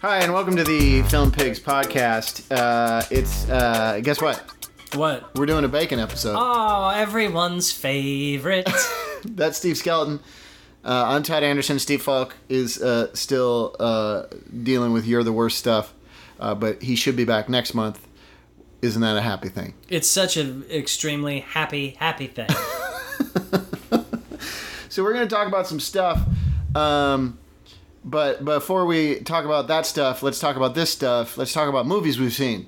Hi, and welcome to the Film Pigs podcast. Uh, it's uh, guess what? What? We're doing a bacon episode. Oh, everyone's favorite. That's Steve Skelton. Uh, I'm Todd Anderson. Steve Falk is uh, still uh, dealing with "You're the Worst" stuff, uh, but he should be back next month. Isn't that a happy thing? it's such an extremely happy, happy thing. So we're going to talk about some stuff. Um, but before we talk about that stuff, let's talk about this stuff. Let's talk about movies we've seen.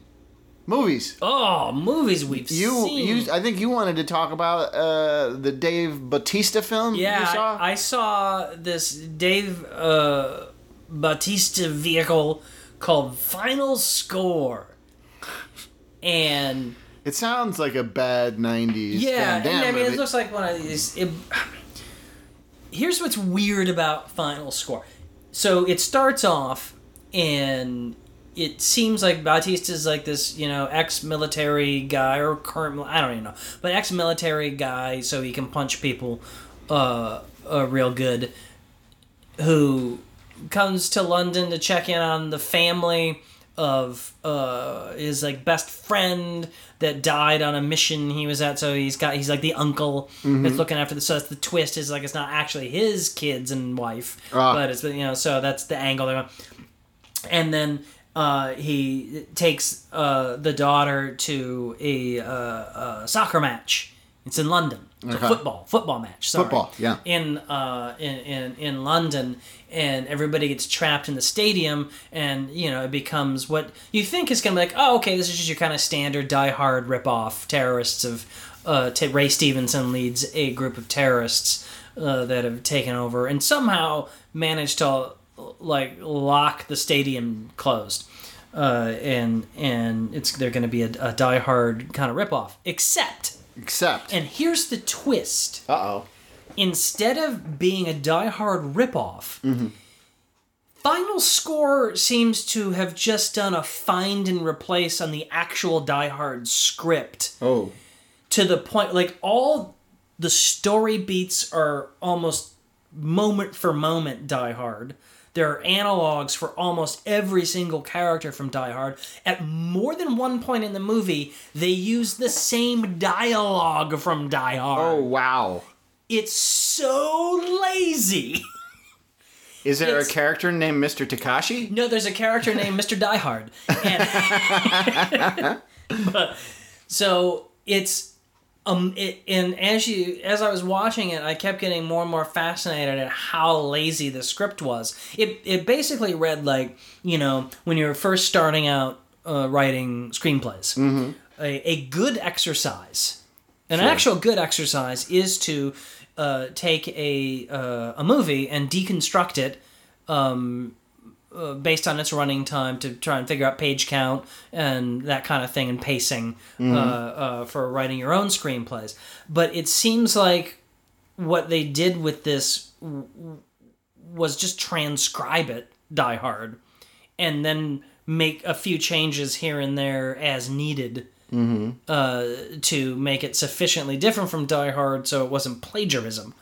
Movies. Oh, movies we've You, seen. you, I think you wanted to talk about uh, the Dave Batista film. yeah, you saw? I, I saw this Dave uh, Bautista vehicle called Final Score, and it sounds like a bad '90s. yeah, and I mean, movie. it looks like one of these. It, here's what's weird about Final Score. So it starts off, and it seems like Batista's like this, you know, ex-military guy or current. I don't even know, but ex-military guy, so he can punch people, uh, uh real good. Who comes to London to check in on the family of uh his like best friend that died on a mission he was at so he's got he's like the uncle that's looking after the so that's the twist is like it's not actually his kids and wife Ah. but it's you know so that's the angle they're and then uh, he takes uh, the daughter to a, uh, uh, soccer match. It's in London. Okay. a football football match. Sorry. Football, yeah. In, uh, in in in London, and everybody gets trapped in the stadium, and you know it becomes what you think is gonna be like. Oh, okay, this is just your kind of standard Die Hard rip off Terrorists of uh, t- Ray Stevenson leads a group of terrorists uh, that have taken over, and somehow managed to like lock the stadium closed. Uh, and and it's they're going to be a, a Die Hard kind of ripoff, except. Except. And here's the twist Uh oh. instead of being a Die Hard ripoff, Final Score seems to have just done a find and replace on the actual Die Hard script Oh. to the point like all the story beats are almost moment for moment Die Hard. There are analogs for almost every single character from Die Hard. At more than one point in the movie, they use the same dialogue from Die Hard. Oh wow. It's so lazy. Is there It's- a character named Mr. Takashi? No, there's a character named Mr. Diehard. And but, so it's um it, and as you as I was watching it, I kept getting more and more fascinated at how lazy the script was. It it basically read like, you know, when you're first starting out uh, writing screenplays. A, a good exercise, an actual good exercise is to uh, take a uh, a movie and deconstruct it based on its running time to try and figure out page count and that kind of thing and pacing uh, uh, for writing your own screenplays. But it seems like what they did with this w- was just transcribe it, Die Hard, and then make a few changes here and there as needed. Uh, to make it sufficiently different from Die Hard, so it wasn't plagiarism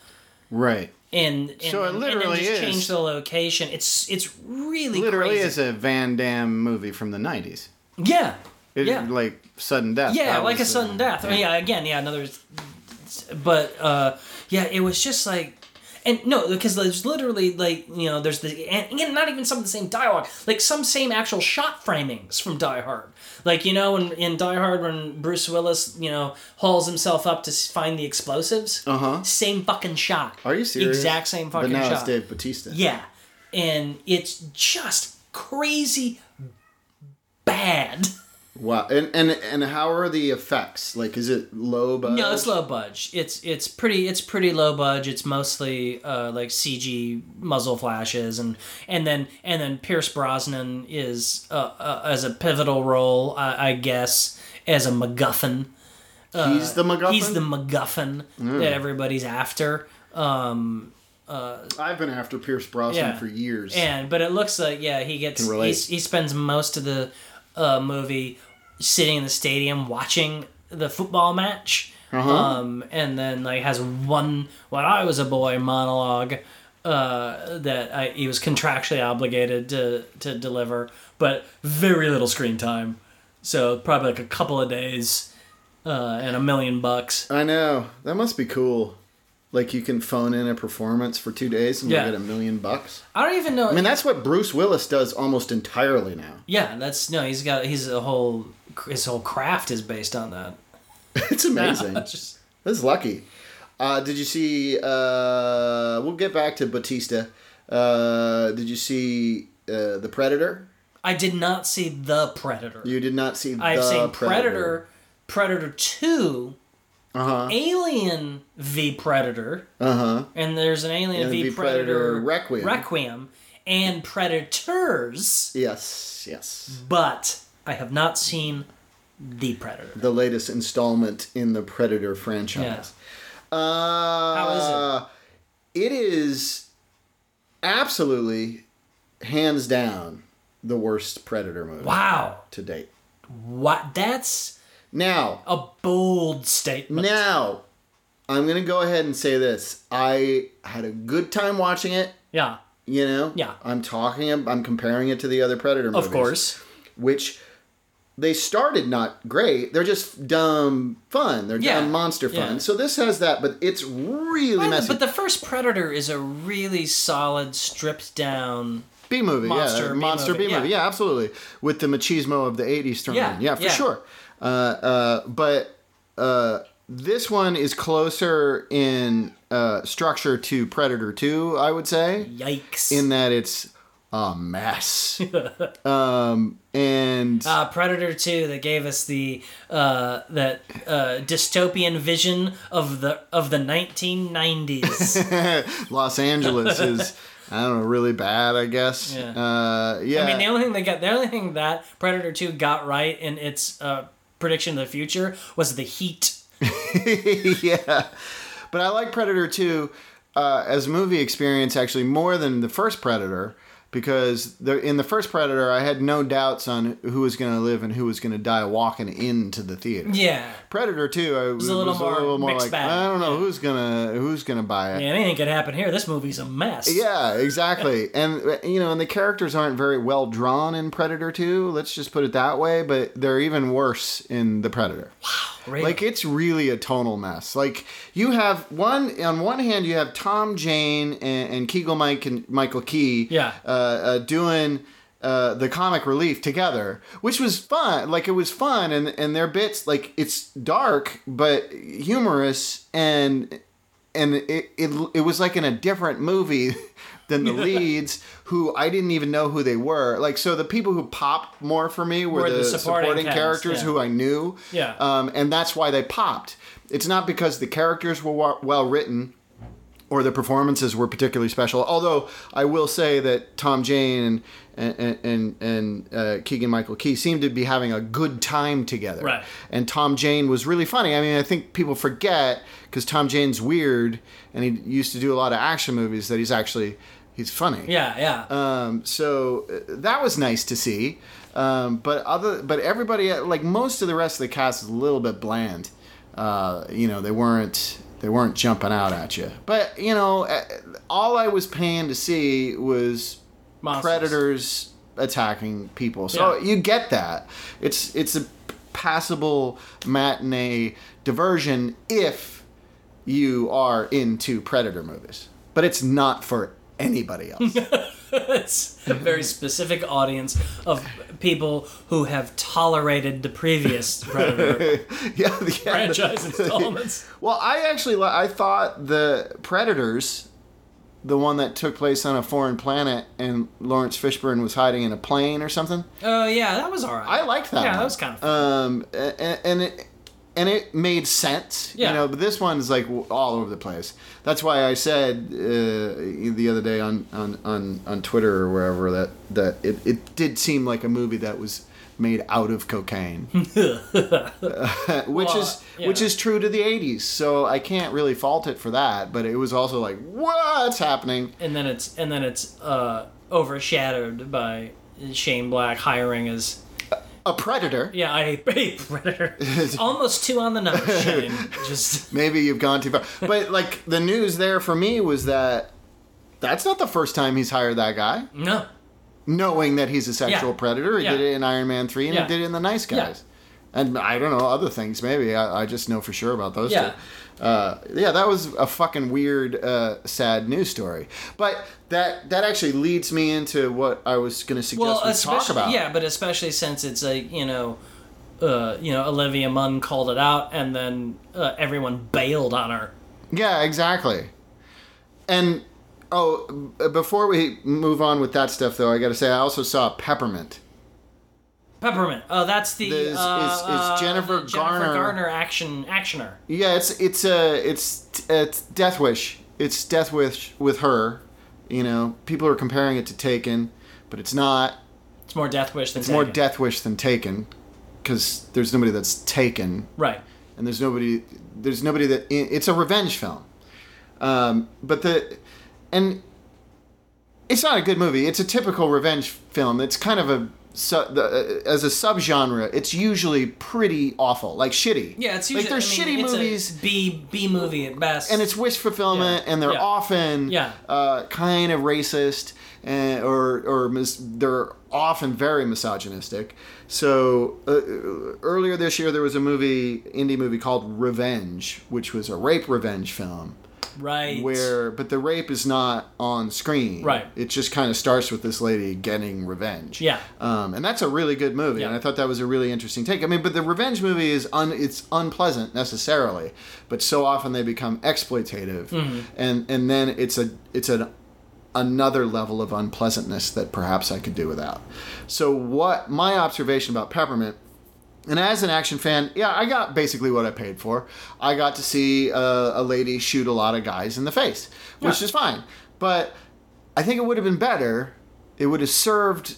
Right. and, and So it and literally just is. change the location. It's it's really Literally crazy. is a Van Damme movie from the '90s. yeah, It, yeah, Like sudden death. yeah, like a was, uh, sudden death. I mean, yeah, again, yeah, another. But uh, yeah, it was just like. And no, because there's literally like you know, there's the and again, not even some of the same dialogue, like some same actual shot framings from Die Hard. Like you know, in, in Die Hard when Bruce Willis you know hauls himself up to find the explosives, Uh-huh. same fucking shot. Are you serious? Exact same fucking But now shot. it's Dave Batista. Yeah. And it's just crazy bad. Wow. And and and how are the effects? Like, is it low budget? No, it's low budge. It's it's pretty it's pretty low budge. It's mostly uh, like CG muzzle flashes and and then and then Pierce Brosnan is uh, uh, as a pivotal role, I, I guess, as a MacGuffin. He's the MacGuffin. uh, He's the MacGuffin that everybody's after. Um, uh, I've been after Pierce Brosnan Yeah. for years. And but it looks like yeah, he gets he spends most of the uh, movie sitting in the stadium watching the football match. Uh-huh. Um, and then like has one when I was a boy monologue uh, that I, he was contractually obligated to to deliver, but very little screen time. So probably like a couple of days uh, and a million bucks. I know that must be cool. Like you can phone in a performance for two days and Yeah. you get a million bucks. I don't even know. I mean, that's what Bruce Willis does almost entirely now. yeah, that's no. He's got he's a whole his whole craft is based on that. it's amazing. It's just- That's lucky. Uh, did you see? Uh, we'll get back to Batista. Uh, did you see uh, the Predator? I did not see the Predator. You did not see. I've seen Predator, Predator Two, Uh huh. Alien v Predator, Uh huh. and there's an Alien And v v Predator Predator Requiem. Requiem, and Predators, Yes. Yes. but I have not seen the Predator. The latest installment in the Predator franchise. Uh, How is it? It is absolutely, hands down, the worst Predator movie Wow, to date. what? That's Now, a bold statement. now, I'm gonna go ahead and say this. I had a good time watching it. Yeah, You know. Yeah. I'm talking. I'm comparing it to the other Predator movies. of course. which they started not great. They're just dumb fun. They're Yeah, dumb monster fun. yeah. So this has that, but it's really But, messy. but the first Predator is a really solid, stripped down. B movie, monster yeah, B monster B movie, yeah. yeah. absolutely, with the machismo of the '80s thrown Yeah, in, yeah, for sure. Uh, uh, but uh, this one is closer in uh, structure to Predator 2, I would say. Yikes! in that it's a mess. um, and uh, Predator Two that gave us the uh, that uh, dystopian vision of the of the 1990s. Los Angeles is, I don't know, really bad, I guess. Yeah. Uh, yeah. I mean, the only thing they got, the only thing that Predator Two got right in its uh, prediction of the future was the heat. yeah. But I like Predator 2 uh, as a movie experience actually more than the first Predator because the, in the first Predator I had no doubts on who was going to live and who was going to die walking into the theater. Yeah, Predator 2 I was, a little more mixed like bag. I don't know Yeah. who's going to who's going to buy it. yeah, anything could happen here. This movie's a mess. Yeah, exactly. and you know, and the characters aren't very well drawn in Predator 2, let's just put it that way, but they're even worse in the Predator. Really. Like it's really a tonal mess. Like you have one on one hand you have Tom Jane and, and Keegan Mike and Michael Key Yeah. uh, uh, doing uh, the comic relief together, which was fun. Like it was fun, and and their bits like it's dark but humorous, and and it it, it was like in a different movie than the leads who I didn't even know who they were. Like so the people who popped more for me were, Were the, the supporting, supporting characters yeah. who I knew. Yeah. Um, and that's why they popped. It's not because the characters were well written or the performances were particularly special. Although I will say that Tom Jane and and and, and uh, Keegan Michael Key seemed to be having a good time together. Right. And Tom Jane was really funny. I mean, I think people forget because Tom Jane's weird and he used to do a lot of action movies that he's actually he's funny. Yeah, yeah. Um, so uh, that was nice to see. Um, but other, but everybody, like most of the rest of the cast, is a little bit bland. Uh, you know, they weren't they weren't jumping out at you. But you know, uh, all I was paying to see was Monsters. predators attacking people. So Yeah. you get that. It's it's a passable matinee diversion if you are into predator movies. But it's not for anybody else. it's a very specific audience of people who have tolerated the previous Predator yeah, the, yeah. franchise installments. Well, I actually I thought the Predators, the one that took place on a foreign planet and Laurence Fishburne was hiding in a plane or something. Oh yeah, that was alright. I liked that. Yeah, one. that was kind of fun. Um, and, and it and it made sense. Yeah. You know, but this one's like all over the place. That's why I said uh, the other day on, on, on, on Twitter or wherever that that it, it did seem like a movie that was made out of cocaine, which Well, is which is true to the '80s. So I can't really fault it for that. But it was also like, what's happening? and then it's and then it's uh, overshadowed by Shane Black hiring his A predator. yeah I a Predator. Almost two on the nose, Shane. Just maybe you've gone too far. But like the news there for me was that that's not the first time he's hired that guy, No. knowing that he's a sexual Yeah. predator. He Yeah. did it in Iron Man three, and Yeah. he did it in the Nice Guys. And I don't know other things. Maybe I, I just know for sure about those Yeah. two. Uh, yeah, that was a fucking weird, uh, sad news story. But that that actually leads me into what I was going to suggest Well, we talk about. yeah, but especially since it's like you know, uh, you know, Olivia Munn called it out, and then uh, everyone bailed on her. Yeah, exactly. And oh, before we move on with that stuff, though, I got to say I also saw Peppermint. Peppermint. Oh, that's the This is- uh, is uh, Jennifer Garner- Garner action actioner. Yeah, it's it's uh, it's it's Death Wish. It's Death Wish with her. You know, people are comparing it to Taken, but it's not. It's more Death Wish than Taken. It's more Taken. Death Wish than Taken, because there's nobody that's taken, Right. and there's nobody there's nobody that it's a revenge film. Um, but the and it's not a good movie. It's a typical revenge film. It's kind of a su- the, as a subgenre. It's usually pretty awful, like shitty. Yeah, it's usually like there's I mean, shitty movies. B B movie at best. and it's wish fulfillment, Yeah. and they're Yeah. often Yeah. uh, kind of racist, and, or or mis- they're often very misogynistic. So uh, earlier this year, there was a movie, indie movie called Revenge, which was a rape revenge film. Right. Where, but the rape is not on screen. Right. It just kind of starts with this lady getting revenge. Yeah. Um, and that's a really good movie, Yeah. and I thought that was a really interesting take. I mean, but the revenge movie is un, it's unpleasant necessarily, but so often they become exploitative, Mm-hmm. and and then it's a it's an another level of unpleasantness that perhaps I could do without. So what my observation about Peppermint and as an action fan, yeah, I got basically what I paid for. I got to see a, a lady shoot a lot of guys in the face, which Yeah. is fine. But I think it would have been better. It would have served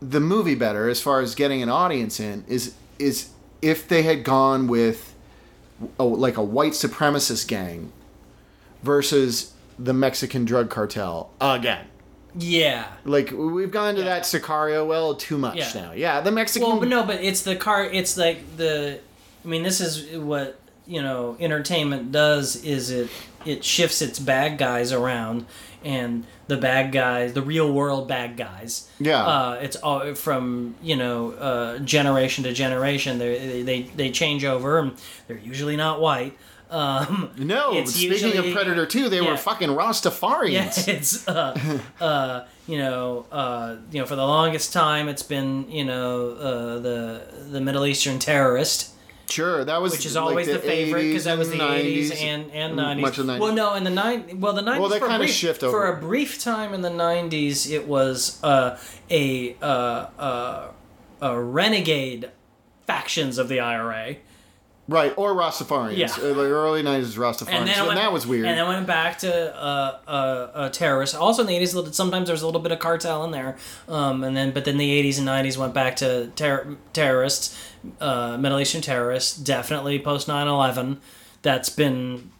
the movie better as far as getting an audience in. Is is if they had gone with a, like a white supremacist gang versus the Mexican drug cartel again. Yeah. Like we've gone to Yeah. that Sicario well too much Yeah. now. Yeah, the Mexican. Well, but no, but it's the car. It's like the. I mean, this is what you know. Entertainment does is it it shifts its bad guys around, and the bad guys, the real world bad guys. Yeah. Uh, it's all from you know uh, generation to generation. They they they change over, and they're usually not white. Um, No, speaking usually- of Predator 2, they yeah. were fucking Rastafarians. yeah, it's uh, uh, you know, uh, you know, for the longest time, it's been you know uh, the the Middle Eastern terrorist, Sure, that was which is like always the, favorite because that was and the eighties 90s, and and nineties. Much of 90s. Well, no, in the nine, well the nineties they for a kinda brief shift for a brief time in the nineties, it was uh, a uh, uh, a renegade factions of the IRA. Right, or Rastafarians. Yeah. Uh, the early 90s Rastafarians. And, then it and that was weird. And then went back to uh, uh, uh, terrorists. Also in the eighties, sometimes there's a little bit of cartel in there. Um, and then, but then the eighties and nineties went back to ter- terrorists, uh, Middle Eastern terrorists. Definitely post 9-11. That's been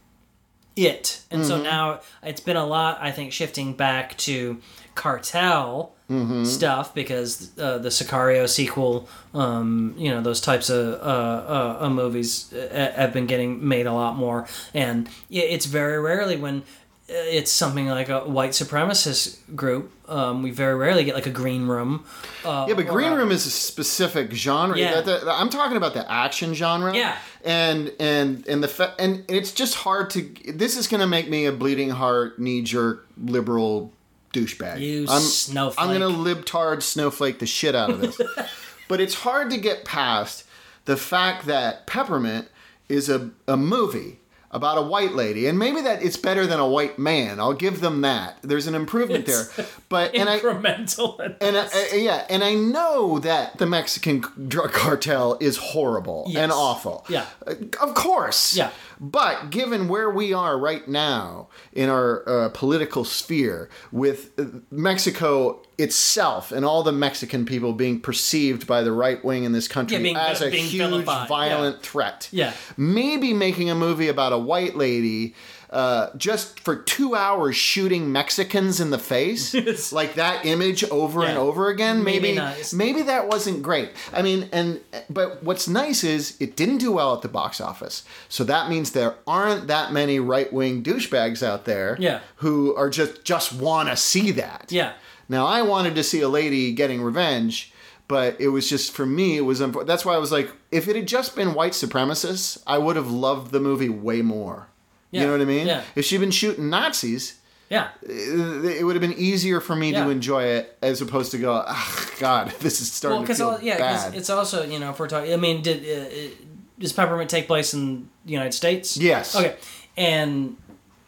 it. And Mm-hmm. so now it's been a lot. I think shifting back to cartel. Mm-hmm. Stuff because uh, the Sicario sequel, um, you know, those types of uh, uh, uh, movies uh, have been getting made a lot more, and it's very rarely when it's something like a white supremacist group. Um, we very rarely get like a green room. Uh, yeah, but Green Room is a specific genre. Yeah. That- that- I'm talking about the action genre. Yeah. And and and the fa- and it's just hard to. This is going to make me a bleeding heart, knee jerk, liberal douchebag. You I'm, snowflake. I'm gonna libtard snowflake the shit out of this. but it's hard to get past the fact that Peppermint is a, a movie about a white lady, and maybe that it's better than a white man. I'll give them that. There's an improvement It's there. But and I incremental. and I. I- yeah, and I know that the Mexican drug cartel is horrible Yes. and awful. Yeah. Uh, of course. Yeah. But given where we are right now in our uh, political sphere, with uh, Mexico itself and all the Mexican people being perceived by the right wing in this country Yeah, being- as a huge vilified, violent yeah. threat, Yeah. maybe making a movie about a white lady uh, just for two hours shooting Mexicans in the face, like that image over and over again. Maybe Maybe nice. maybe that wasn't great. I mean, and but what's nice is it didn't do well at the box office, so that means there aren't that many right wing douchebags out there Yeah. who are just just want to see that. Yeah. Now I wanted to see a lady getting revenge, but it was just for me. It was unfor- that's why I was like, if it had just been white supremacists, I would have loved the movie way more. Yeah, You know what I mean? yeah. If she'd been shooting Nazis, Yeah. it, it would have been easier for me Yeah. to enjoy it as opposed to go, ah, God, this is starting Well, to feel yeah, bad. it's also you know if we're talking, I mean, did uh, does Peppermint take place in the United States? Yes. Okay, and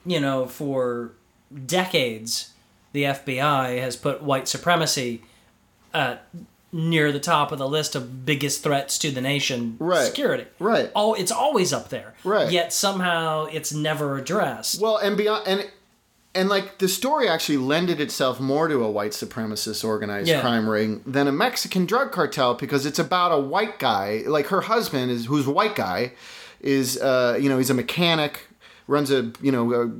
you know for decades, the FBI has put white supremacy uh, near the top of the list of biggest threats to the nation Right. security. Right. Oh, it's always up there. Right. Yet somehow it's never addressed. Well, and beyond, and and like the story actually lended itself more to a white supremacist organized Yeah. crime ring than a Mexican drug cartel because it's about a white guy. Like her husband is, who's a white guy, is uh, you know he's a mechanic, runs a you know a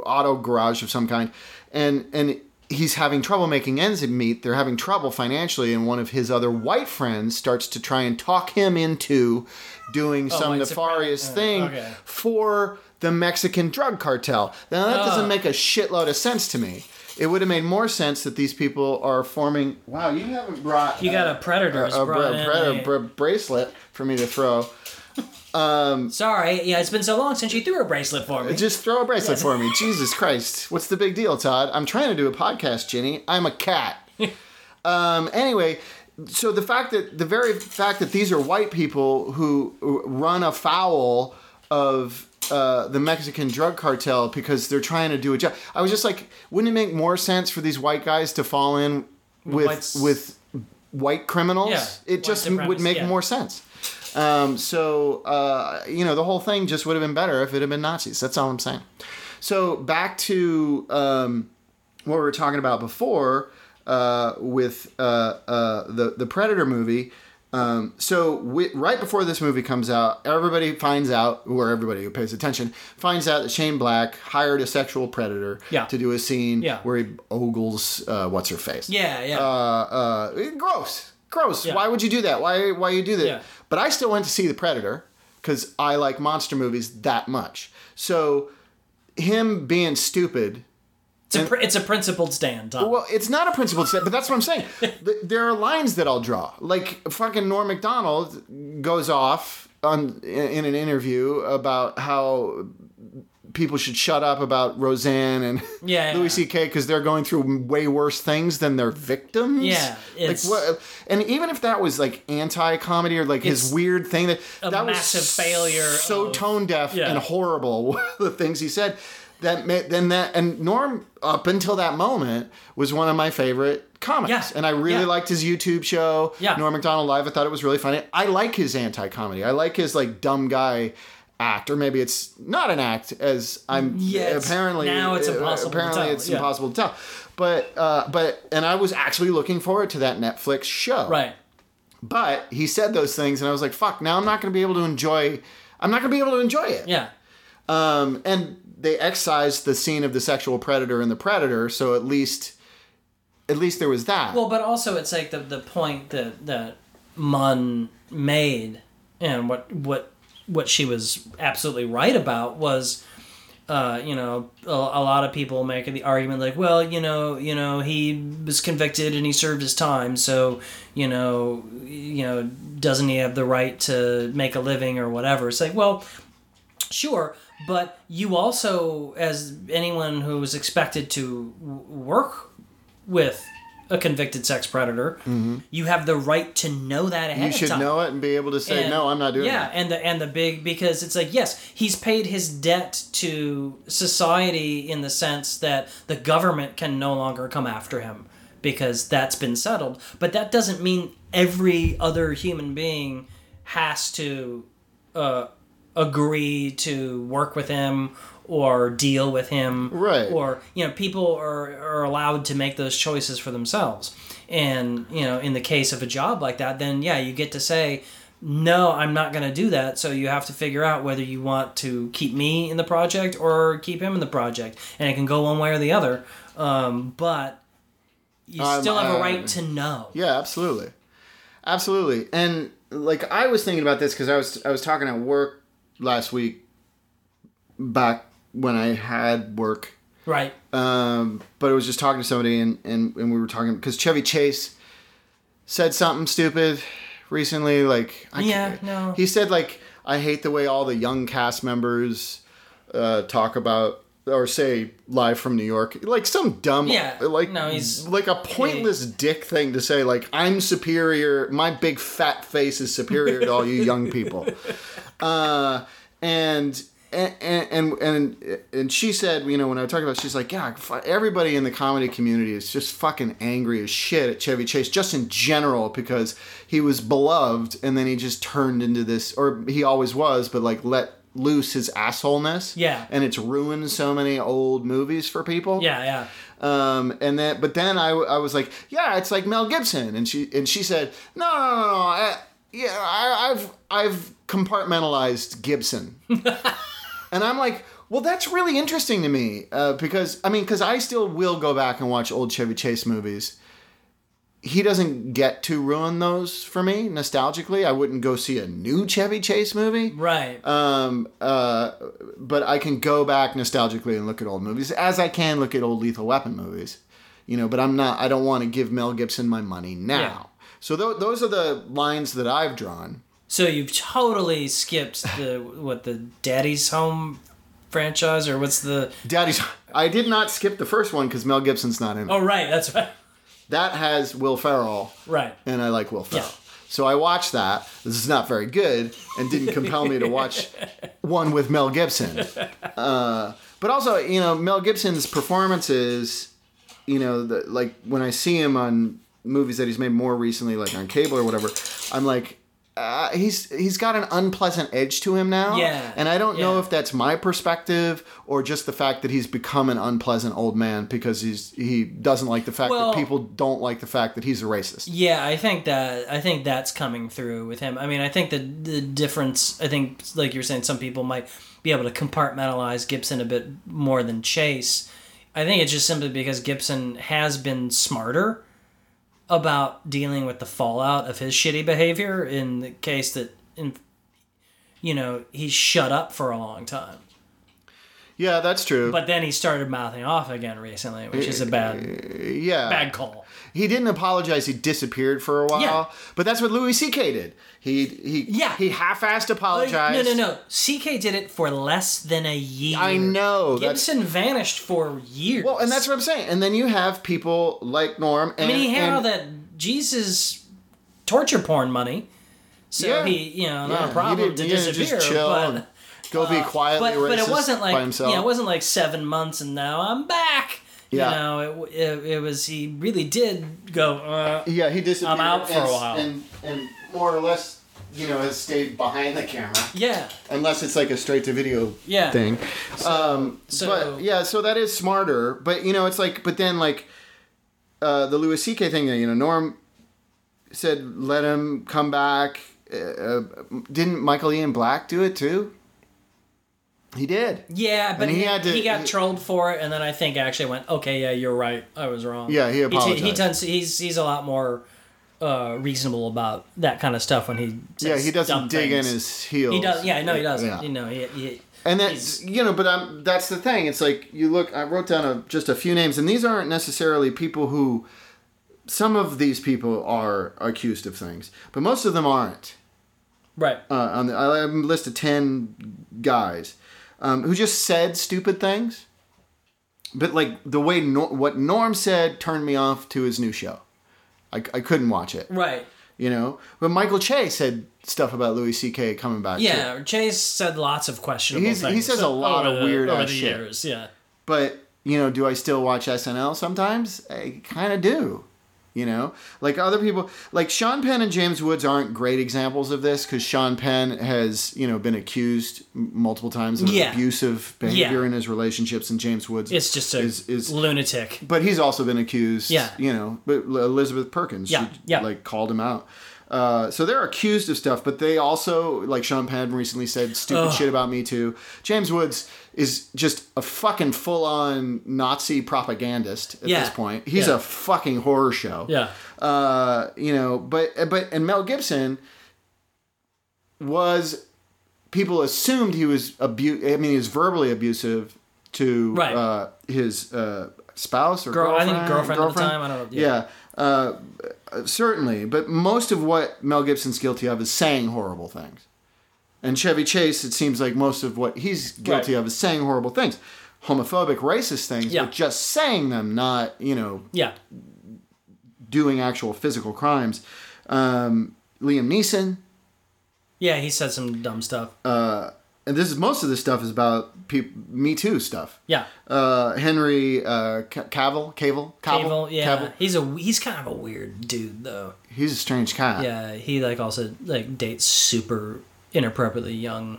auto garage of some kind, and and. He's having trouble making ends meet. They're having trouble financially, and one of his other white friends starts to try and talk him into doing some nefarious uh, thing okay. for the Mexican drug cartel. Now that Oh. doesn't make a shitload of sense to me. It would have made more sense that these people are forming. Wow, you haven't brought. you got a predator. a, brought bra- in bra- a- bra- bracelet for me to throw. Sorry, yeah, it's been so long since you threw a bracelet for me. Just throw a bracelet for me. Jesus Christ. What's the big deal, Todd? I'm trying to do a podcast, Ginny. I'm a cat. um, anyway, so the fact that the very fact that these are white people who run afoul of uh, the Mexican drug cartel because they're trying to do a job. I was just like, wouldn't it make more sense for these white guys to fall in with Whites- with white criminals? Yeah, it just would make yeah. more sense. Um, so uh, you know, the whole thing just would have been better if it had been Nazis. That's all I'm saying. So back to um, what we were talking about before uh, with uh, uh, the the Predator movie. Um, so wi- right before this movie comes out, everybody finds out, or everybody who pays attention finds out that Shane Black hired a sexual predator Yeah. to do a scene Yeah. where he ogles uh, what's her face. yeah, yeah. Uh, uh, gross, gross. Yeah. Why would you do that? Why why you do that? Yeah. But I still went to see the Predator because I like monster movies that much. So him being stupid it's, a, pr- it's a principled stand, Tom. well, it's not a principled step, but that's what I'm saying. There are lines that I'll draw. Like fucking Norm Macdonald goes off on in an interview about how people should shut up about Roseanne and Yeah, Louis. C.K. because they're going through way worse things than their victims. Yeah, like what? And even if that was like anti-comedy or like his weird thing that that was a that massive was failure so of- tone deaf Yeah. and horrible the things he said that then that and Norm up until that moment was one of my favorite comics Yeah. and I really Yeah. liked his YouTube show Yeah. Norm Macdonald Live I thought it was really funny I like his anti-comedy I like his like dumb guy act or maybe it's not an act as I'm Yeah, apparently now it's uh, impossible to apparently tell, it's yeah. impossible to tell but uh, but and I was actually looking forward to that Netflix show right. but he said those things, and I was like, "Fuck!" Now I'm not going to be able to enjoy. I'm not going to be able to enjoy it. Yeah. Um, and they excised the scene of the sexual predator and the predator, so at least, at least there was that. Well, but also it's like the the point that that Munn made, and what what what she was absolutely right about was, uh, you know, a, a lot of people make the argument like, well, you know, you know, he was convicted and he served his time, so you know, you know, doesn't he have the right to make a living or whatever? It's like, well, Sure, but you also, as anyone who is expected to work with a convicted sex predator, you have the right to know that ahead you of should time. know it and be able to say, And- "No, I'm not doing yeah, that." and the and the big because it's like yes, he's paid his debt to society in the sense that the government can no longer come after him because that's been settled. But that doesn't mean every other human being has to uh, agree to work with him or deal with him Right. or you know people are, are allowed to make those choices for themselves and you know in the case of a job like that then yeah you get to say no, I'm not going to do that. So you have to figure out whether you want to keep me in the project or keep him in the project, and it can go one way or the other. Um, but you Um, still have a uh, right to know. Yeah, absolutely, absolutely. And like I was thinking about this because I was I was talking at work last week, back when I had work. Right. Um, but I was just talking to somebody and, and, and we were talking because Chevy Chase said something stupid recently. Like, I Yeah, no. He said, like, I hate the way all the young cast members uh, talk about or say live from New York. Like, some dumb, Yeah, like, no, he's- like a pointless dick thing to say, like, I'm superior, my big fat face is superior to all you young people. Uh, and and and and and she said, you know, when I was talking about, it, she's like, yeah, everybody in the comedy community is just fucking angry as shit at Chevy Chase, just in general, because he was beloved, and then he just turned into this, or he always was, but like let loose his assholeness. Yeah. and it's ruined so many old movies for people. Yeah, yeah. Um, and then, but then I, I was like, yeah, it's like Mel Gibson, and she and she said, no, no, no, no, I, yeah, I, I've I've compartmentalized Gibson, and I'm like, well, that's really interesting to me uh, because I mean, because I still will go back and watch old Chevy Chase movies. He doesn't get to ruin those for me nostalgically. I wouldn't go see a new Chevy Chase movie. Right. Um, uh, but I can go back nostalgically and look at old movies, as I can look at old Lethal Weapon movies. You know, but I'm not. I don't want to give Mel Gibson my money now. Yeah. So th- those are the lines that I've drawn. So you've totally skipped the what the Daddy's Home franchise or what's the Daddy's. I did not skip the first one because Mel Gibson's not in it. Oh right, that's right. That has Will Ferrell, Right. and I like Will Ferrell. Yeah. So I watched that. This is not very good, and didn't compel me to watch one with Mel Gibson. Uh, but also, you know, Mel Gibson's performances, you know, the, like when I see him on movies that he's made more recently, like on cable or whatever, I'm like, uh, he's he's got an unpleasant edge to him now. Yeah, And I don't know if that's my perspective or just the fact that he's become an unpleasant old man because he's he doesn't like the fact Well- that people don't like the fact that he's a racist. Yeah, I think that I think that's coming through with him. I mean, I think the the difference. I think, like you were saying, some people might be able to compartmentalize Gibson a bit more than Chase. I think it's just simply because Gibson has been smarter about dealing with the fallout of his shitty behavior. In the case that, in, you know, he shut up for a long time, Yeah, that's true. but then he started mouthing off again recently, which is a eh, bad eh, yeah. bad call. He didn't apologize. He disappeared for a while. Yeah. But that's what Louis C.K. did. He he Yeah. he half-assed apologized. No, no, no. CK did it for less than a year. I know. That's Gibson vanished for years. well, and that's what I'm saying. And then you have people like Norm. And, I mean, he had and- all that Jesus torture porn money, so Yeah. he, you know, not Yeah, a problem did- to disappear. chill but, go be quietly but, but it racist wasn't by like himself. you know, it wasn't like seven months and now I'm back. Yeah. You know, it, it, it was he really did go. Uh, yeah, he disappeared. I'm out for a and, while. and and more or less, you know, has stayed behind the camera. yeah, unless it's like a straight to video Yeah. thing. um, so- but yeah, so that is smarter. But you know, it's like, but then like uh, the Louis C.K. thing. You know, Norm said let him come back. Uh, uh, didn't Michael Ian Black do it too? He did. yeah, but he he, had to- he got he- trolled for it, and then I think actually went, okay, yeah, you're right, I was wrong. Yeah, he He, apologized. he tends he's he's a lot more uh, reasonable about that kind of stuff when he yeah, he doesn't dig things. in his heels. He does. Yeah, no, he doesn't. Yeah. You know, he, he And that's you know, but I'm, that's the thing. It's like you look. I wrote down a, just a few names, and these aren't necessarily people who. Some of these people are accused of things, but most of them aren't. right. Uh, on the, I have a list of ten guys um, who just said stupid things, but like the way Nor- what Norm said turned me off to his new show. I, I couldn't watch it, Right. you know. But Michael Che said stuff about Louis C.K. coming back. too. Yeah, Chase said lots of questionable He's- he says a lot of the- weird ass shit. years. Yeah. But you know, do I still watch SNL sometimes? I kind of do. You know, like other people, like Sean Penn and James Woods aren't great examples of this because Sean Penn has, you know, been accused multiple times of Yeah. abusive behavior Yeah. in his relationships, and James Woods It's just a is is. lunatic. But he's also been accused. Yeah. You know, but Elizabeth Perkins, Yeah, she, yeah. like called him out. Uh, so they're accused of stuff, but they also, like Sean Penn recently said, stupid Ugh. shit about Me Too. James Woods is just a fucking full on Nazi propagandist at Yeah. this point. He's Yeah. a fucking horror show. Yeah. Uh, you know, but but and Mel Gibson was people assumed he was abu- I mean, he was verbally abusive to Right. uh, his uh, spouse or Girl, I girlfriend. think girlfriend at the time, I don't know, Yeah, uh, certainly. But most of what Mel Gibson's guilty of is saying horrible things. And Chevy Chase, it seems like most of what he's guilty Right. of is saying horrible things, homophobic, racist things, Yeah. but just saying them, not you know Yeah. doing actual physical crimes. Um, Liam Neeson, Yeah, he said some dumb stuff. and this is most of this stuff is about peop Me Too stuff. yeah. Uh, Henry uh, C- Cavill, Cavill, Cable, yeah. Cavill. He's a he's kind of a weird dude though. He's a strange cat. Yeah, he like also like dates super inappropriately young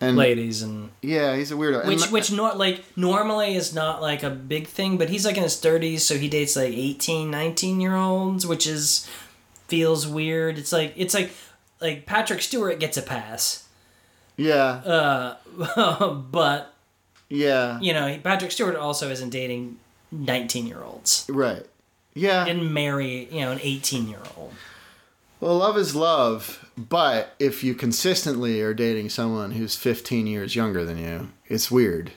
and ladies and yeah, he's a weirdo. Which my- which not like normally is not like a big thing, but he's like in his 30s so he dates like 18, 19 year olds, which is feels weird. It's like it's like like Patrick Stewart gets a pass. yeah, Uh but yeah, you know, Patrick Stewart also isn't dating 19 year olds. right, yeah. Didn't marry, you know, an 18 year old. well, love is love, but if you consistently are dating someone who's 15 years younger than you, it's weird.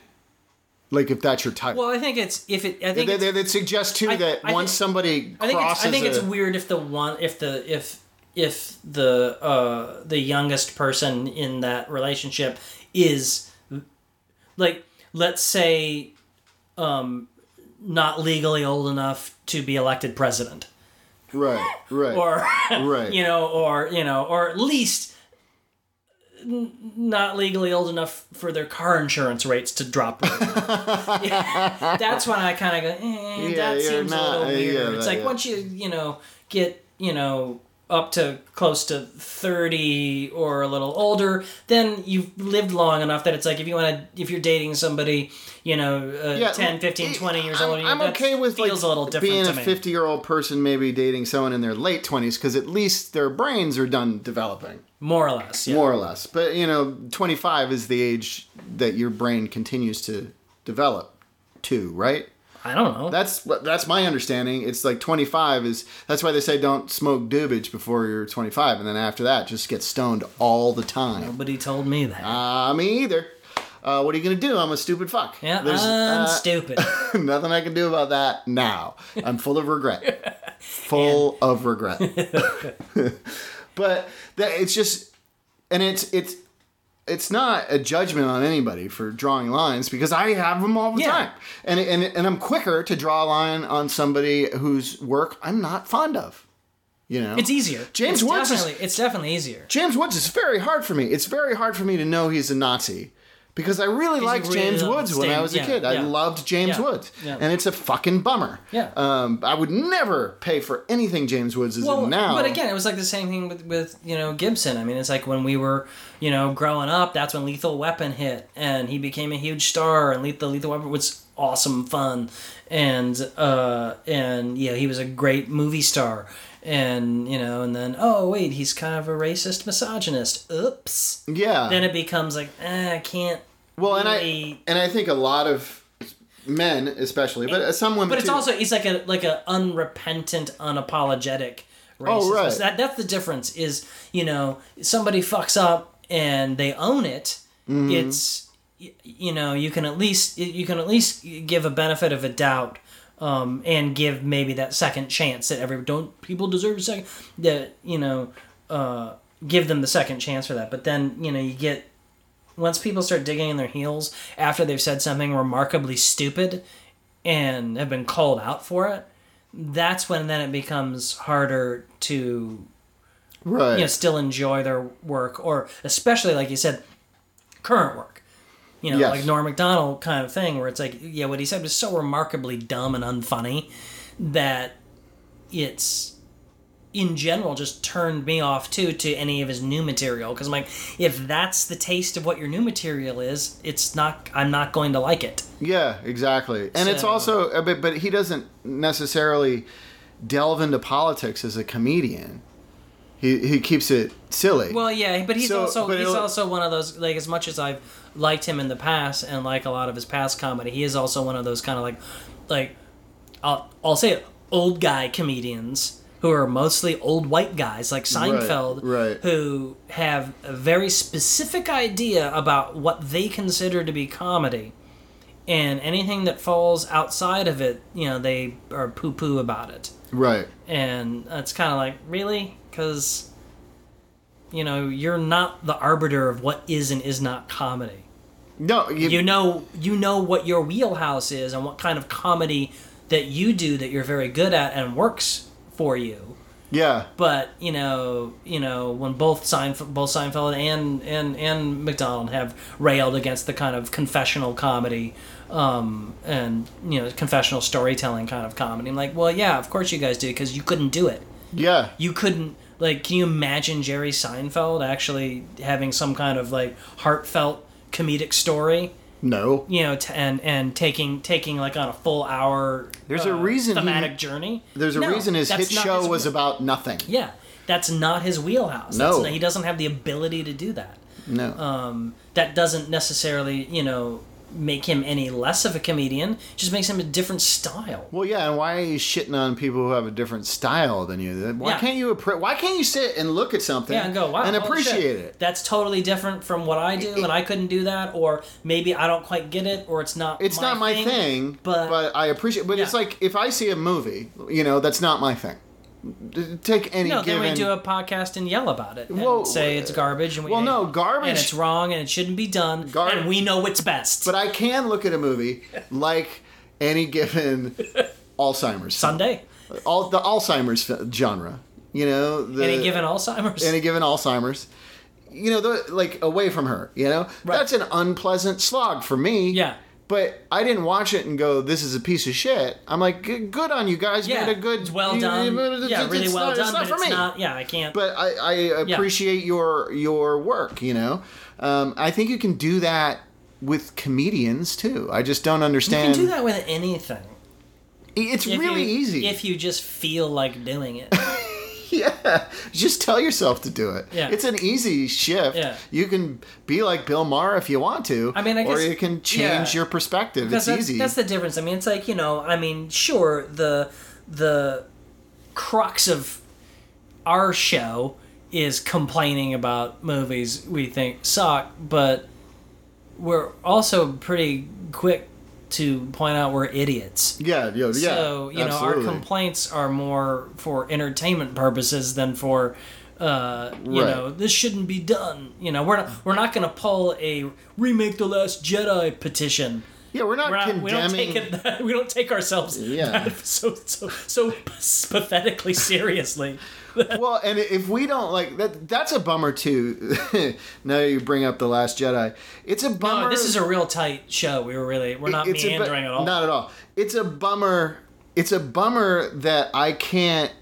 Like if that's your type. Well, I think it's if it. I think they, it's, they, they suggest too I- that I once think- somebody I think it's, crosses I think it's a- weird if the one if the if if the uh the youngest person in that relationship is like let's say um not legally old enough to be elected president right, right, or right. you know or you know or at least n- not legally old enough for their car insurance rates to drop. Yeah, that's when I kind of go, eh, Yeah, that seems not- a uh, little weird. yeah, it's that- like once you you know get you know up to close to 30 or a little older then you've lived long enough that it's like if you want to if you're dating somebody you know uh, Yeah, 10 15 20 years I'm, older I'm okay with like a little different being a 50 year old person maybe dating someone in their late 20s because at least their brains are done developing. More or less yeah. more or less but you know 25 is the age that your brain continues to develop to right i don't know. That's that's my understanding. It's like 25 is that's why they say don't smoke doobage before you're 25 and then after that just get stoned all the time. Nobody told me that. Uh, me either. Uh, what are you gonna do? I'm a stupid fuck. Yeah There's, i'm uh, stupid. Nothing I can do about that now. I'm full of regret. Full of regret. but that, it's just, and it's it's it's not a judgment on anybody for drawing lines because I have them all the Yeah. time, and and and I'm quicker to draw a line on somebody whose work I'm not fond of. You know, it's easier James it's Woods is- it's definitely easier James Woods is very hard for me. It's very hard for me to know he's a Nazi because I really liked really James Woods when I was a yeah, kid. I loved James Yeah, Woods, yeah. and it's a fucking bummer. Yeah. Um, I would never pay for anything James Woods is well, in now. but again, it was like the same thing with, with you know Gibson. I mean, it's like when we were you know growing up, that's when Lethal Weapon hit, and he became a huge star, and Lethal Lethal Weapon was awesome fun, and uh, and yeah, he was a great movie star, and you know, and then oh wait, he's kind of a racist misogynist. Oops. yeah. Then it becomes like eh, I can't. well, and I and I think a lot of men, especially, but uh, some women. But it's too. also it's like a like a unrepentant, unapologetic racist. Oh, right. That that's the difference. Is you know somebody fucks up and they own it. Mm-hmm. It's you know you can at least you can at least give a benefit of a doubt. Um, and give maybe that second chance that every don't people deserve a second that you know uh, give them the second chance for that but then you know you get once people start digging in their heels after they've said something remarkably stupid and have been called out for it, that's when then it becomes harder to right. you know still enjoy their work or especially like you said current work. You know, Yes. like Norm Macdonald kind of thing where it's like yeah, what he said was so remarkably dumb and unfunny that it's in general just turned me off too to any of his new material because I'm like if that's the taste of what your new material is, it's not I'm not going to like it. Yeah, exactly. And it's also, uh, a bit, but he doesn't necessarily delve into politics as a comedian. He he keeps it silly. Well, yeah, but he's So- also but he's also one of those like as much as I've liked him in the past and like a lot of his past comedy, he is also one of those kind of like like I'll I'll say it, old guy comedians who are mostly old white guys like Seinfeld right. who have a very specific idea about what they consider to be comedy. And anything that falls outside of it, you know, they are poo poo about it right. and it's kind of like really because you know you're not the arbiter of what is and is not comedy No, you, you know you know what your wheelhouse is and what kind of comedy that you do that you're very good at and works for you yeah. but you know you know when both Seinfeld, both Seinfeld and and and Macdonald have railed against the kind of confessional comedy um, and you know confessional storytelling kind of comedy I'm like well yeah of course you guys do because you couldn't do it Yeah. you couldn't like can you imagine jerry seinfeld actually having some kind of like heartfelt comedic story No. you know t- and and taking taking like on a full hour There's a uh, reason he- journey There's a No, reason his hit show his was about nothing. yeah that's not his wheelhouse No. Not- he doesn't have the ability to do that No. um, that doesn't necessarily you know make him any less of a comedian just makes him a different style well, yeah, and why are you shitting on people who have a different style than you? Why Yeah. can't you appre- Why can't you sit and look at something Yeah, and go, wow, and appreciate it? That's totally different from what I do, and I couldn't do that, or maybe I don't quite get it, or it's not. It's not my thing, but, but I appreciate. But it's like if I see a movie, you know, that's not my thing. Take any no, then given. we do a podcast and yell about it and Well, say it's garbage. And we well, no, garbage- and it's wrong, and it shouldn't be done, Gar- and we know what's best. but I can look at a movie like any given Alzheimer's film. Sunday, all the Alzheimer's genre. You know, the, any given Alzheimer's. any given Alzheimer's. You know, the, like away from her. You know, Right. that's an unpleasant slog for me. Yeah. But I didn't watch it and go, "This is a piece of shit." I'm like, "Good on you guys. yeah, made a good, it's well you- done. you- yeah, really well not- done, It's not for it's me. not. Yeah, I can't. But I, I appreciate your your work. You know, um, I think you can do that with comedians too. I just don't understand. you can do that with anything. It's If really you- easy. if you just feel like doing it. Yeah, just tell yourself to do it. Yeah. It's an easy shift. Yeah. You can be like Bill Maher if you want to. I mean, I or you can change yeah. your perspective. Because It's that's, easy. that's the difference. I mean, it's like you know. I mean, sure, the the crux of our show is complaining about movies we think suck, but we're also pretty quick to point out we're idiots. yeah, yo, yeah. so you know, our complaints are more for entertainment purposes than for. Uh, you Right. know, this shouldn't be done. You know, we're not we're not going to pull a remake the Last Jedi petition yeah, we're not we're not, we don't take it. That, we don't take ourselves Yeah. so so so pathetically seriously. well, and if we don't like that, that's a bummer too. now you bring up the Last Jedi. It's a bummer. No, this is a real tight show. We were really we're not It's a bu- meandering at all. Not at all. It's a bummer. It's a bummer that I can't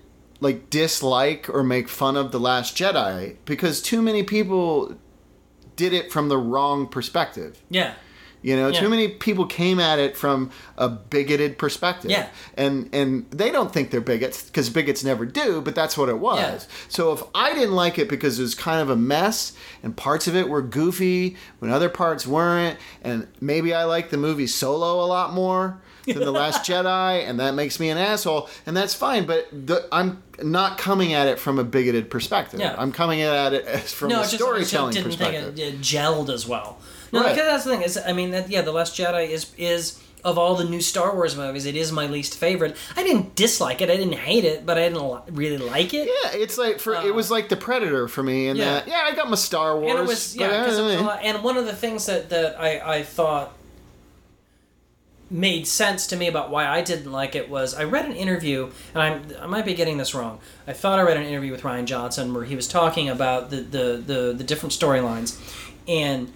like dislike or make fun of the Last Jedi because too many people did it from the wrong perspective. yeah, You know, Yeah. too many people came at it from a bigoted perspective. Yeah. And and they don't think they're bigots because bigots never do, but that's what it was. Yeah. So if I didn't like it because it was kind of a mess and parts of it were goofy when other parts weren't, and maybe I like the movie Solo a lot more than The Last Jedi, and that makes me an asshole, and that's fine, but the, I'm not coming at it from a bigoted perspective. Yeah. I'm coming at it as from no, a just storytelling just didn't perspective. think it, it gelled as well. No, Right. because that's the thing is, I mean, that, yeah, the Last Jedi is is of all the new Star Wars movies, it is my least favorite. I didn't dislike it, I didn't hate it, but I didn't li- really like it. Yeah, it's like for it was like the Predator for me, and Uh, Yeah. that yeah, I got my Star Wars. and it was but, yeah, uh, it- uh, and one of the things that that I I thought made sense to me about why I didn't like it was I read an interview and I'm I might be getting this wrong. I thought I read an interview with Rian Johnson where he was talking about the the the, the different storylines, and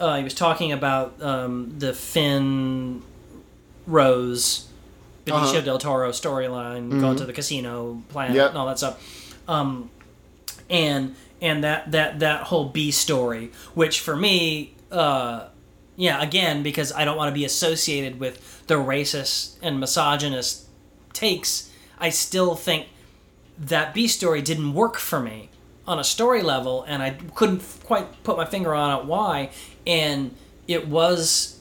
uh, he was talking about um, the Finn Rose. Benicio Uh-huh. del Toro storyline, going to the casino planet, Yep. and all that stuff. Um, and and that that that whole B story, which for me, uh, yeah, again because I don't want to be associated with the racist and misogynist takes, I still think that B story didn't work for me. on a story level, and I couldn't quite put my finger on it why. And it was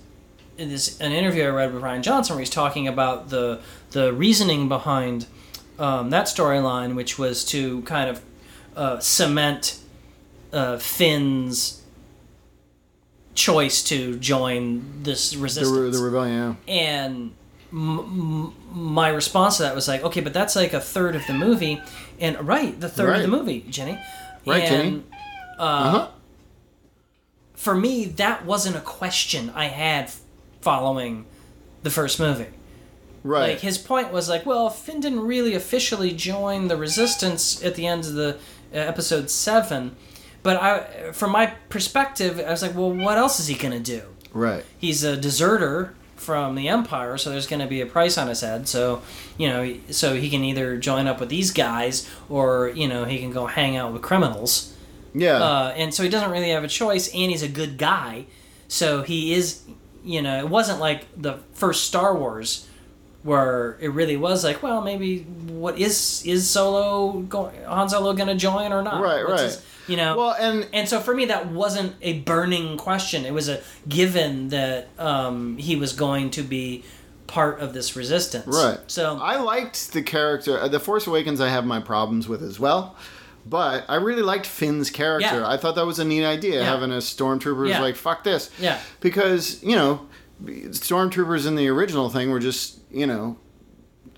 in this an interview I read with Rian Johnson where he's talking about the the reasoning behind um, that storyline, which was to kind of uh, cement uh, Finn's choice to join this The, resistance re- the rebellion. and m- m- my response to that was like, okay, but that's like a third of the movie, and right, the third of the movie, Jenny. Right, and, Jenny. Uh, Uh huh. For me, that wasn't a question I had following the first movie. Right. Like his point was like, well, Finn didn't really officially join the Resistance at the end of the uh, episode seven, but I, from my perspective, I was like, well, what else is he gonna do? right. he's a deserter from the empire so there's going to be a price on his head so you know so he can either join up with these guys or you know he can go hang out with criminals Yeah. uh, and so he doesn't really have a choice and he's a good guy so he is you know it wasn't like the first star wars where it really was like well maybe what is is solo go, han solo going to join or not Right, What's right. his- you know well, and and so for me, that wasn't a burning question. It was a given that um, he was going to be part of this resistance. Right. So I liked the character. uh, The Force Awakens, I have my problems with as well. But I really liked Finn's character. Yeah. I thought that was a neat idea, Yeah. having a stormtrooper who's Yeah. like, fuck this. Yeah. Because, you know, stormtroopers in the original thing were just, you know,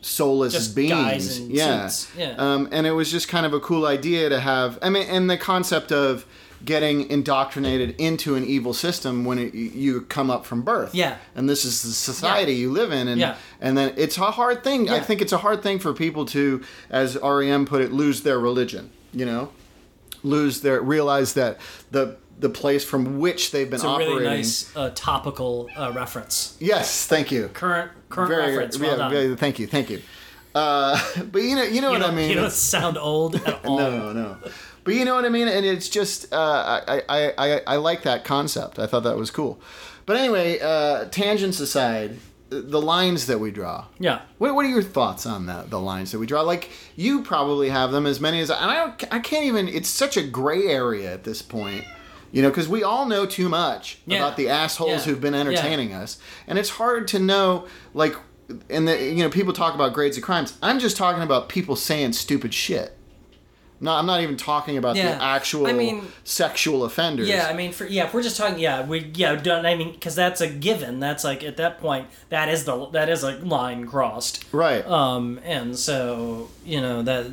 soulless Just beings. yeah. suits. Yeah. Um, and it was just kind of a cool idea to have. I mean, and the concept of getting indoctrinated into an evil system when it, you come up from birth. Yeah. And this is the society you live in, and Yeah. and then it's a hard thing. I think it's a hard thing for people to, as REM put it, lose their religion. You know, lose their realize that the the place from which they've been it's a operating. really nice uh, topical uh, reference. Yes, thank you. Current current Very, reference. Well yeah, very- thank you, thank you. Uh, but you know, you know you what I mean. you don't sound old at all. no, no, no. But you know what I mean, and it's just uh, I, I, I, I like that concept. I thought that was cool. But anyway, uh, tangents aside, the lines that we draw. Yeah. What, what are your thoughts on that? The lines that we draw, like you probably have them as many as, and I don't, I can't even. It's such a gray area at this point, you know, because we all know too much Yeah. about the assholes Yeah. who've been Yeah. entertaining us, and it's hard to know, like, and the you know people talk about grades of crimes. I'm just talking about people saying stupid shit. No, I'm not even talking about Yeah. the actual I mean- sexual offenders. Yeah, I mean, for yeah, if we're just talking, yeah, we yeah, don't I mean, because that's a given. That's like at that point, that is the that is a line crossed. right. um and so you know that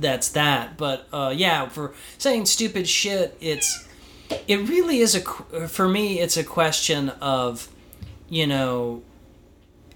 that's that but uh yeah for saying stupid shit it's it really is a for me it's a question of you know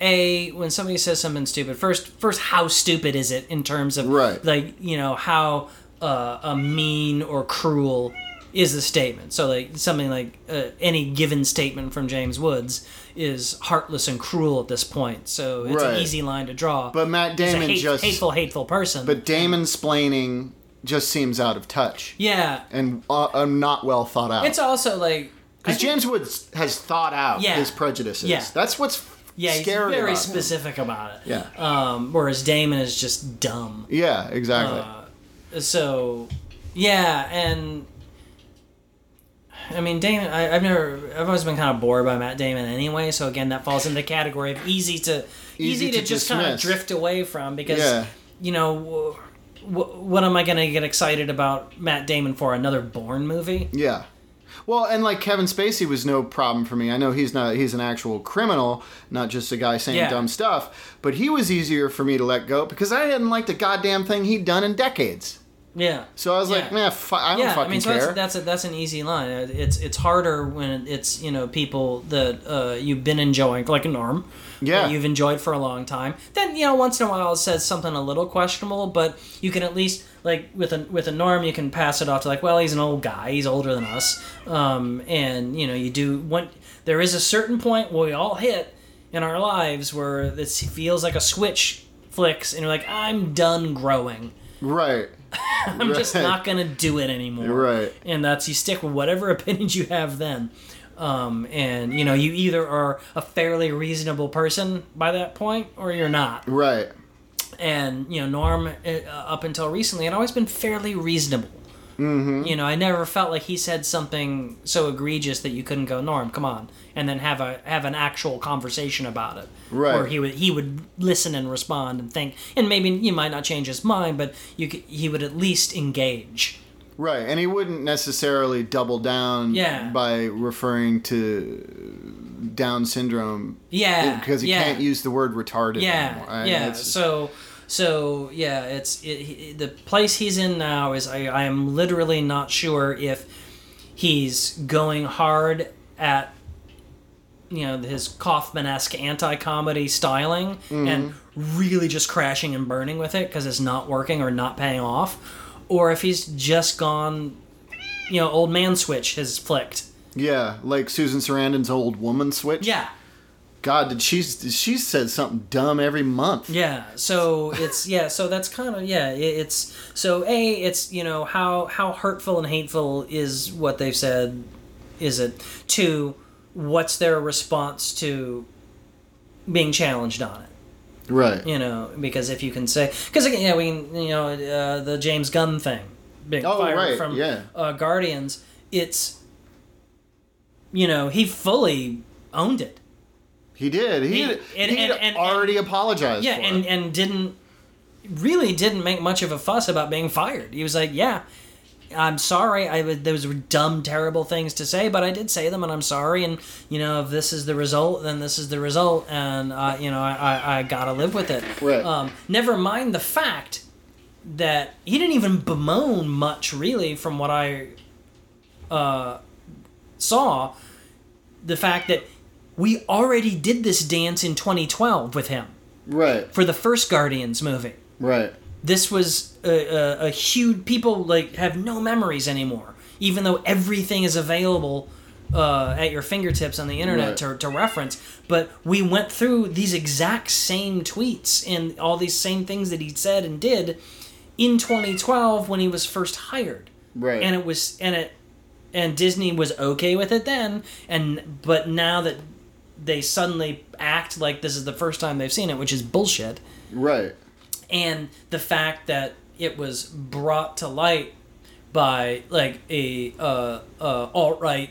a when somebody says something stupid first first how stupid is it in terms of Right. like you know how uh, a mean or cruel is the statement so like something like uh, any given statement from james woods is heartless and cruel at this point so it's Right. an easy line to draw but Matt Damon hate- just hateful hateful person but Damon splaining just seems out of touch yeah and uh, uh, not well thought out. it's also like Because James Woods has thought out Yeah. his prejudices. Yeah. That's what's yeah he's scary very about him. specific about it Yeah. um whereas damon is just dumb Yeah, exactly. Uh, so yeah and i mean damon I, i've never i've always been kind of bored by matt damon anyway so again that falls in the category of easy to easy, Easy to, to just kind of drift away from because Yeah. you know wh- wh- what am i going to get excited about matt damon for another Bourne movie yeah. Well, and like Kevin Spacey was no problem for me. I know he's not he's an actual criminal, not just a guy saying Yeah. dumb stuff, but he was easier for me to let go because I hadn't liked a goddamn thing he'd done in decades. yeah So I was like, Yeah. man, fu- I don't yeah, fucking I mean, so care. that's that's a, that's an easy line. Uh, It's it's harder when it's you know people that uh, you've been enjoying, like a norm. Yeah. that you've enjoyed for a long time. Then you know once in a while it says something a little questionable, but you can at least like with a with a norm you can pass it off to like, well, he's an old guy, he's older than us, um, and you know you do when there is a certain point where we all hit in our lives where this feels like a switch flicks, and you're like, I'm done growing. right. I'm just not gonna do it anymore. Right. And that's you stick with whatever opinions you have then. Um, and you know, you either are a fairly reasonable person by that point, or you're not. Right. And you know, Norm, uh, up until recently, had always been fairly reasonable. Mm-hmm. You know, I never felt like he said something so egregious that you couldn't go, Norm, come on, and then have a have an actual conversation about it. Right. Where he would he would listen and respond and think, and maybe you might not change his mind, but you could, he would at least engage. Right, and he wouldn't necessarily double down Yeah. by referring to Down syndrome. Yeah, because he yeah. can't use the word retarded. Yeah, anymore. I- yeah. So, so yeah, it's it, he, the place he's in now is I, I am literally not sure if he's going hard at you know his Kaufman-esque anti-comedy styling mm-hmm. and really just crashing and burning with it because it's not working or not paying off, or if he's just gone, you know, old man switch has flicked. yeah, like Susan Sarandon's old woman switch. Yeah, God, did she? She said something dumb every month. Yeah, so it's yeah, so that's kind of yeah, it, it's so a it's you know how how hurtful and hateful is what they've said, is it? Two, what's their response to being challenged on it? Right. You know, because if you can say because again, yeah, we can you know uh, the James Gunn thing, being Oh, fired right, from yeah. uh, Guardians, it's you know he fully owned it. He did. He, He- and- he and- already apologized. Yeah, for and it. and didn't really didn't make much of a fuss about being fired. He was like, "Yeah, I'm sorry. I those were dumb, terrible things to say, but I did say them, and I'm sorry. And you know, if this is the result, then this is the result, and uh, you know, I, I I gotta live with it. Right. Um, never mind the fact that he didn't even bemoan much, really, from what I uh, saw. The fact that we already did this dance in 2012 with him right, for the first Guardians movie. right, This was a, a, a huge. People like have no memories anymore, even though everything is available uh, at your fingertips on the internet Right. to, to reference. But we went through these exact same tweets and all these same things that he said and did in 2012 when he was first hired right. and it was and it and Disney was okay with it then and but now that they suddenly act like this is the first time they've seen it which is bullshit right. and the fact that it was brought to light by like a uh, uh, alt right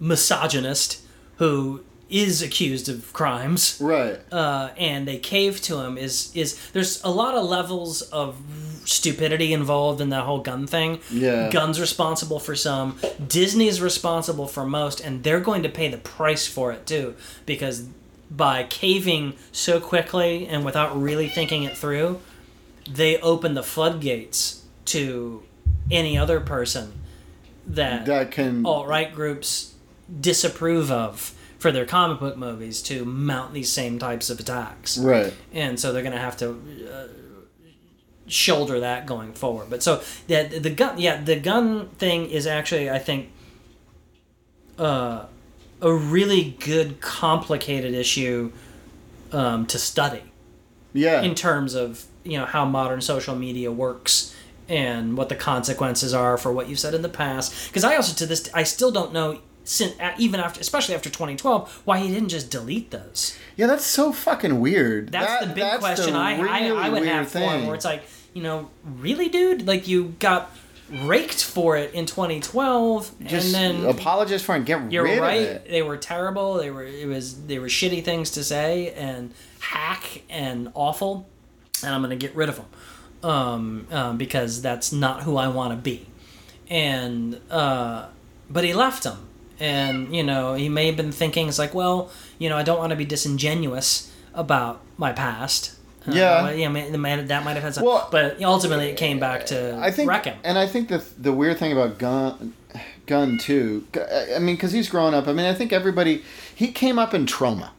misogynist who is accused of crimes Right. uh, and they cave to him is is there's a lot of levels of stupidity involved in that whole Gunn thing. Yeah. Gunn's responsible for some, Disney's responsible for most, and they're going to pay the price for it too because by caving so quickly and without really thinking it through, they open the floodgates to any other person that that can. alt right groups disapprove of for their comic book movies to mount these same types of attacks. Right. And so they're going to have to uh, shoulder that going forward. But so the the Gunn, yeah, the Gunn thing is actually, I think, uh, a really good, complicated issue um, to study Yeah. in terms of you know how modern social media works and what the consequences are for what you've said in the past. Because I also to this I still don't know. Since, even after, especially after 2012, why he didn't just delete those? yeah, that's so fucking weird. That's That- the big that's question the I, I I would have for him, where it's like, you know, really, dude, like you got raked for it in 2012, Just and then apologize for it and get you're rid right, of it. they were terrible. They were it was they were shitty things to say and hack and awful, and I'm gonna get rid of them um, um, because that's not who I want to be. And uh, but he left them, and you know he may have been thinking it's like, well, you know, I don't want to be disingenuous about my past. Uh, Yeah. yeah, man, the man- that might have had some, Well, but ultimately it came back to I think, wreck him. and I think the the weird thing about Gunn, Gunn too. I mean, because he's grown up. I mean, I think everybody he came up in Troma.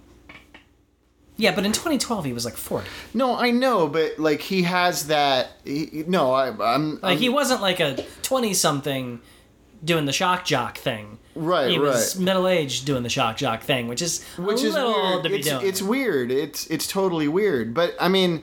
Yeah, but in 2012 he was like 40. No, I know, but like he has that. He, no, I, I'm Like I'm- he wasn't like a twenty something doing the shock jock thing. Right, He was right. middle aged doing the shock jock thing, which is which a is little weird. old to be it's, doing. it's weird. It's it's totally weird. But I mean,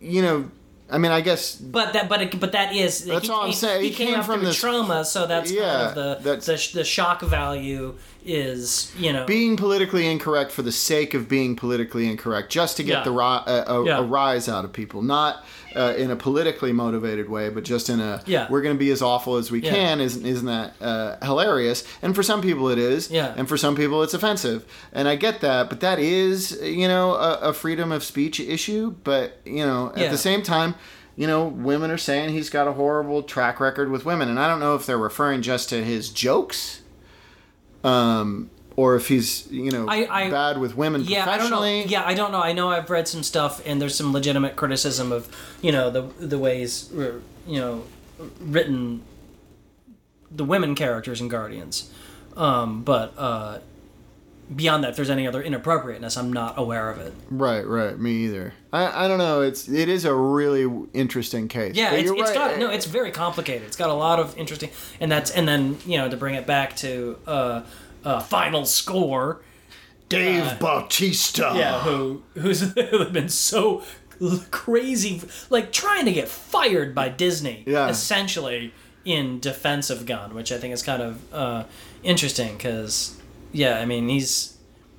you know, I mean, I guess but that, but it, but that is. That's he all I'm came- saying. He, He came, came from this- Troma, so that's Yeah, kind of the, that's- the sh- the shock value is you know being politically incorrect for the sake of being politically incorrect, just to get Yeah. the ri- a, a, Yeah. a rise out of people, not uh, in a politically motivated way, but just in a Yeah. we're going to be as awful as we Yeah. can. Isn't isn't that uh, hilarious? And for some people it is. Yeah. And for some people it's offensive, and I get that. But that is you know a, a freedom of speech issue. But you know at the same time. You know, women are saying he's got a horrible track record with women, and I don't know if they're referring just to his jokes, um, or if he's you know I- I- bad with women Yeah, I don't know. professionally. Yeah, I don't know. I know I've read some stuff, and there's some legitimate criticism of, you know, the the ways, uh, you know, written the women characters in Guardians. Um, but uh, beyond that, if there's any other inappropriateness, I'm not aware of it. Right, right. Me either. I, I don't know. It's it is a really interesting case. Yeah, But it's, you're it's right. got no. It's very complicated. It's got a lot of interesting, and that's and then you know to bring it back to uh, uh, final score. Dave uh, Bautista. Yeah, who who's been so crazy, like trying to get fired by Disney, Yeah. essentially in defense of Gunn, which I think is kind of uh, interesting because, yeah, I mean he's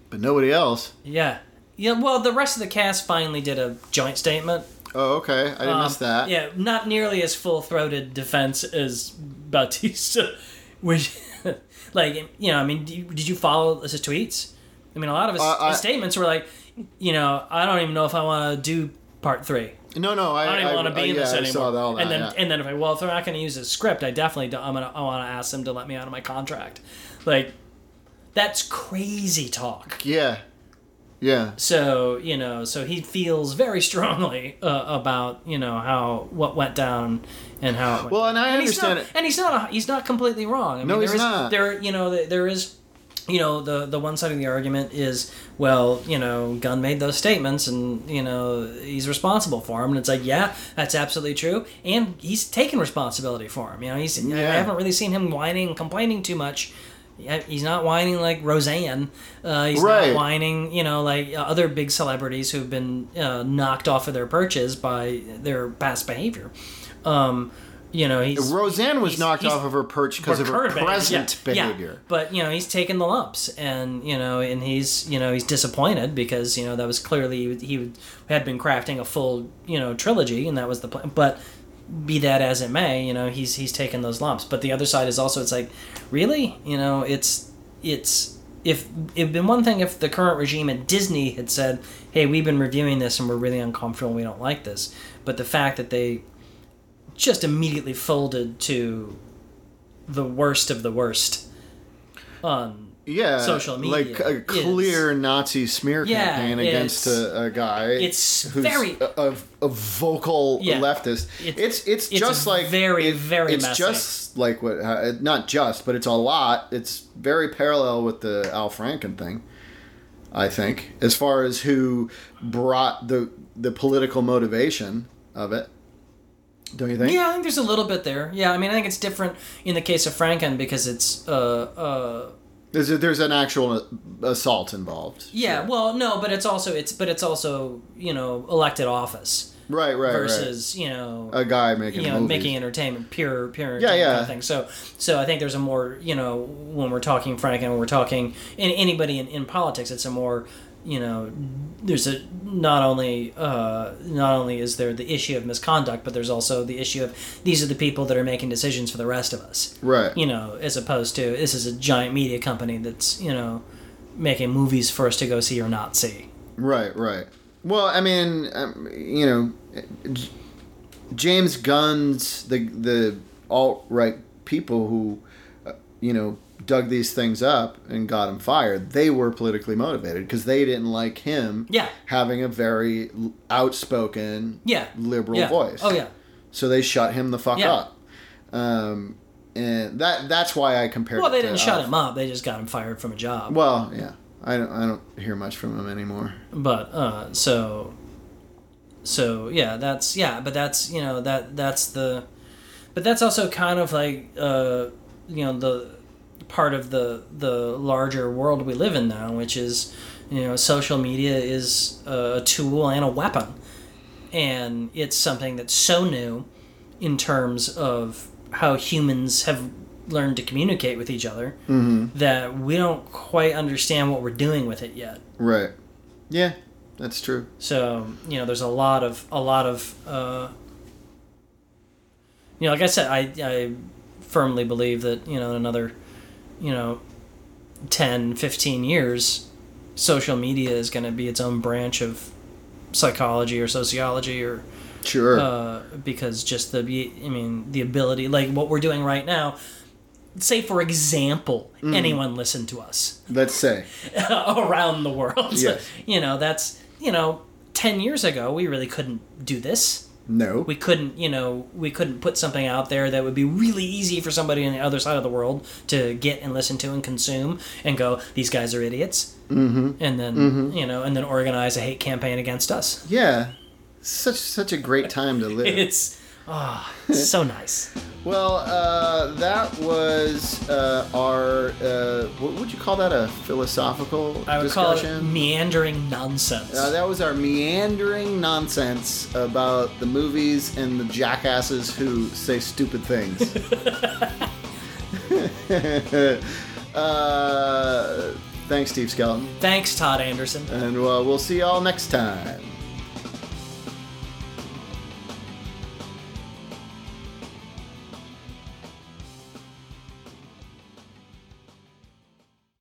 but nobody else. yeah yeah. Well, the rest of the cast finally did a joint statement. Oh, okay. I didn't miss Um, that. Yeah, not nearly as full throated defense as Bautista, which, like, you know, I mean, did you, follow his tweets? I mean, a lot of his, Uh, I- his statements were like, you know, I don't even know if I want to do part three. No, no. I, I don't even want to be I, in this yeah, I anymore. that, and then, yeah. and then if I well, if they're not going to use his script, I definitely don't. I'm gonna. I want to ask them to let me out of my contract. Like, that's crazy talk. yeah, yeah. So you know, so he feels very strongly uh, about you know how what went down and how. Well, and I he's understand not, it. and he's not. A, he's not completely wrong. I mean, No, there he's is- not. There, you know, there- there is. You know, the the one side of the argument is, well, you know, Gunn made those statements, and you know he's responsible for them. And it's like, yeah, that's absolutely true, and he's taken responsibility for him. You know, he's I haven't really seen him whining, complaining too much. Yeah, He's not whining like Roseanne. Uh, he's Right. not whining, you know, like uh, other big celebrities who've been uh, knocked off of their perches by their past behavior. Um, you know, he's Roseanne was knocked off of her perch because of her current behavior, present yeah, yeah. behavior. But you know, he's taken the lumps, and you know, and he's you know he's disappointed because you know that was clearly he had been crafting a full you know trilogy, and that was the plan. But be that as it may, you know, he's he's taken those lumps. But the other side is also it's like, really, you know, it's it's if it'd been one thing if the current regime at Disney had said, "Hey, we've been reviewing this and we're really uncomfortable, and we don't like this," but the fact that they just immediately folded to the worst of the worst on Yeah, social like a clear Nazi smear Yeah, campaign against a, a guy. it's who's very- a, a, a vocal Yeah. leftist. It's- It's it's, it's just like very, it- very It's messy. just like what uh, not just, but it's a lot. It's very parallel with the Al Franken thing. I think, as far as who brought the the political motivation of it. Don't you think? Yeah, I think there's a little bit there. Yeah, I mean, I think it's different in the case of Franken because it's uh uh There's a, there's an actual uh, assault involved. yeah, Sure. well, no, but it's also it's but it's also you know elected office right, right, versus you know. A guy making you know movies. making entertainment pure pure Yeah, yeah. kind of thing. So so I think there's a more you know when we're talking Franken when we're talking in anybody in, in politics, it's a more you know there's a not only uh, not only is there the issue of misconduct, but there's also the issue of these are the people that are making decisions for the rest of us. right. You know, as opposed to this is a giant media company that's you know making movies for us to go see or not see. Right, right. Well, I mean, um, you know, James Gunn's the the alt right people who, uh, you know, dug these things up and got him fired. They were politically motivated because they didn't like him Yeah. having a very outspoken Yeah. liberal yeah. voice. Oh yeah. So they shut him the fuck Yeah. up. Um, and that that's why I compared. Well, they didn't shut him up. They just got him fired from a job. Well, yeah. I don't. I don't hear much from him anymore. but uh so so yeah that's yeah but that's you know that that's the but that's also kind of like uh you know the part of the the larger world we live in now which is you know social media is a tool and a weapon and it's something that's so new in terms of how humans have learned to communicate with each other that we don't quite understand what we're doing with it yet Right. Yeah, that's true. so you know, there's a lot of a lot of uh, you know, like I said, I I firmly believe that you know in another, you know, 10, 15 years, social media is going to be its own branch of psychology or sociology or Sure. uh, because just the I mean the ability like what we're doing right now. Say for example, Mm. anyone listen to us Let's say. around the world. Yes. you know that's you know ten years ago we really couldn't do this. No. We couldn't you know we couldn't put something out there that would be really easy for somebody on the other side of the world to get and listen to and consume and go these guys are idiots. Mm-hmm. And then you know and then organize a hate campaign against us. yeah. Such such a great time to live. It's oh, so nice. Well, uh, that was uh, our uh, what would you call that? A philosophical I would discussion. call it meandering nonsense. Uh, that was our meandering nonsense about the movies and the jackasses who say stupid things. uh, thanks, Steve Skelton. Thanks, Todd Anderson. And uh, we'll see y'all next time.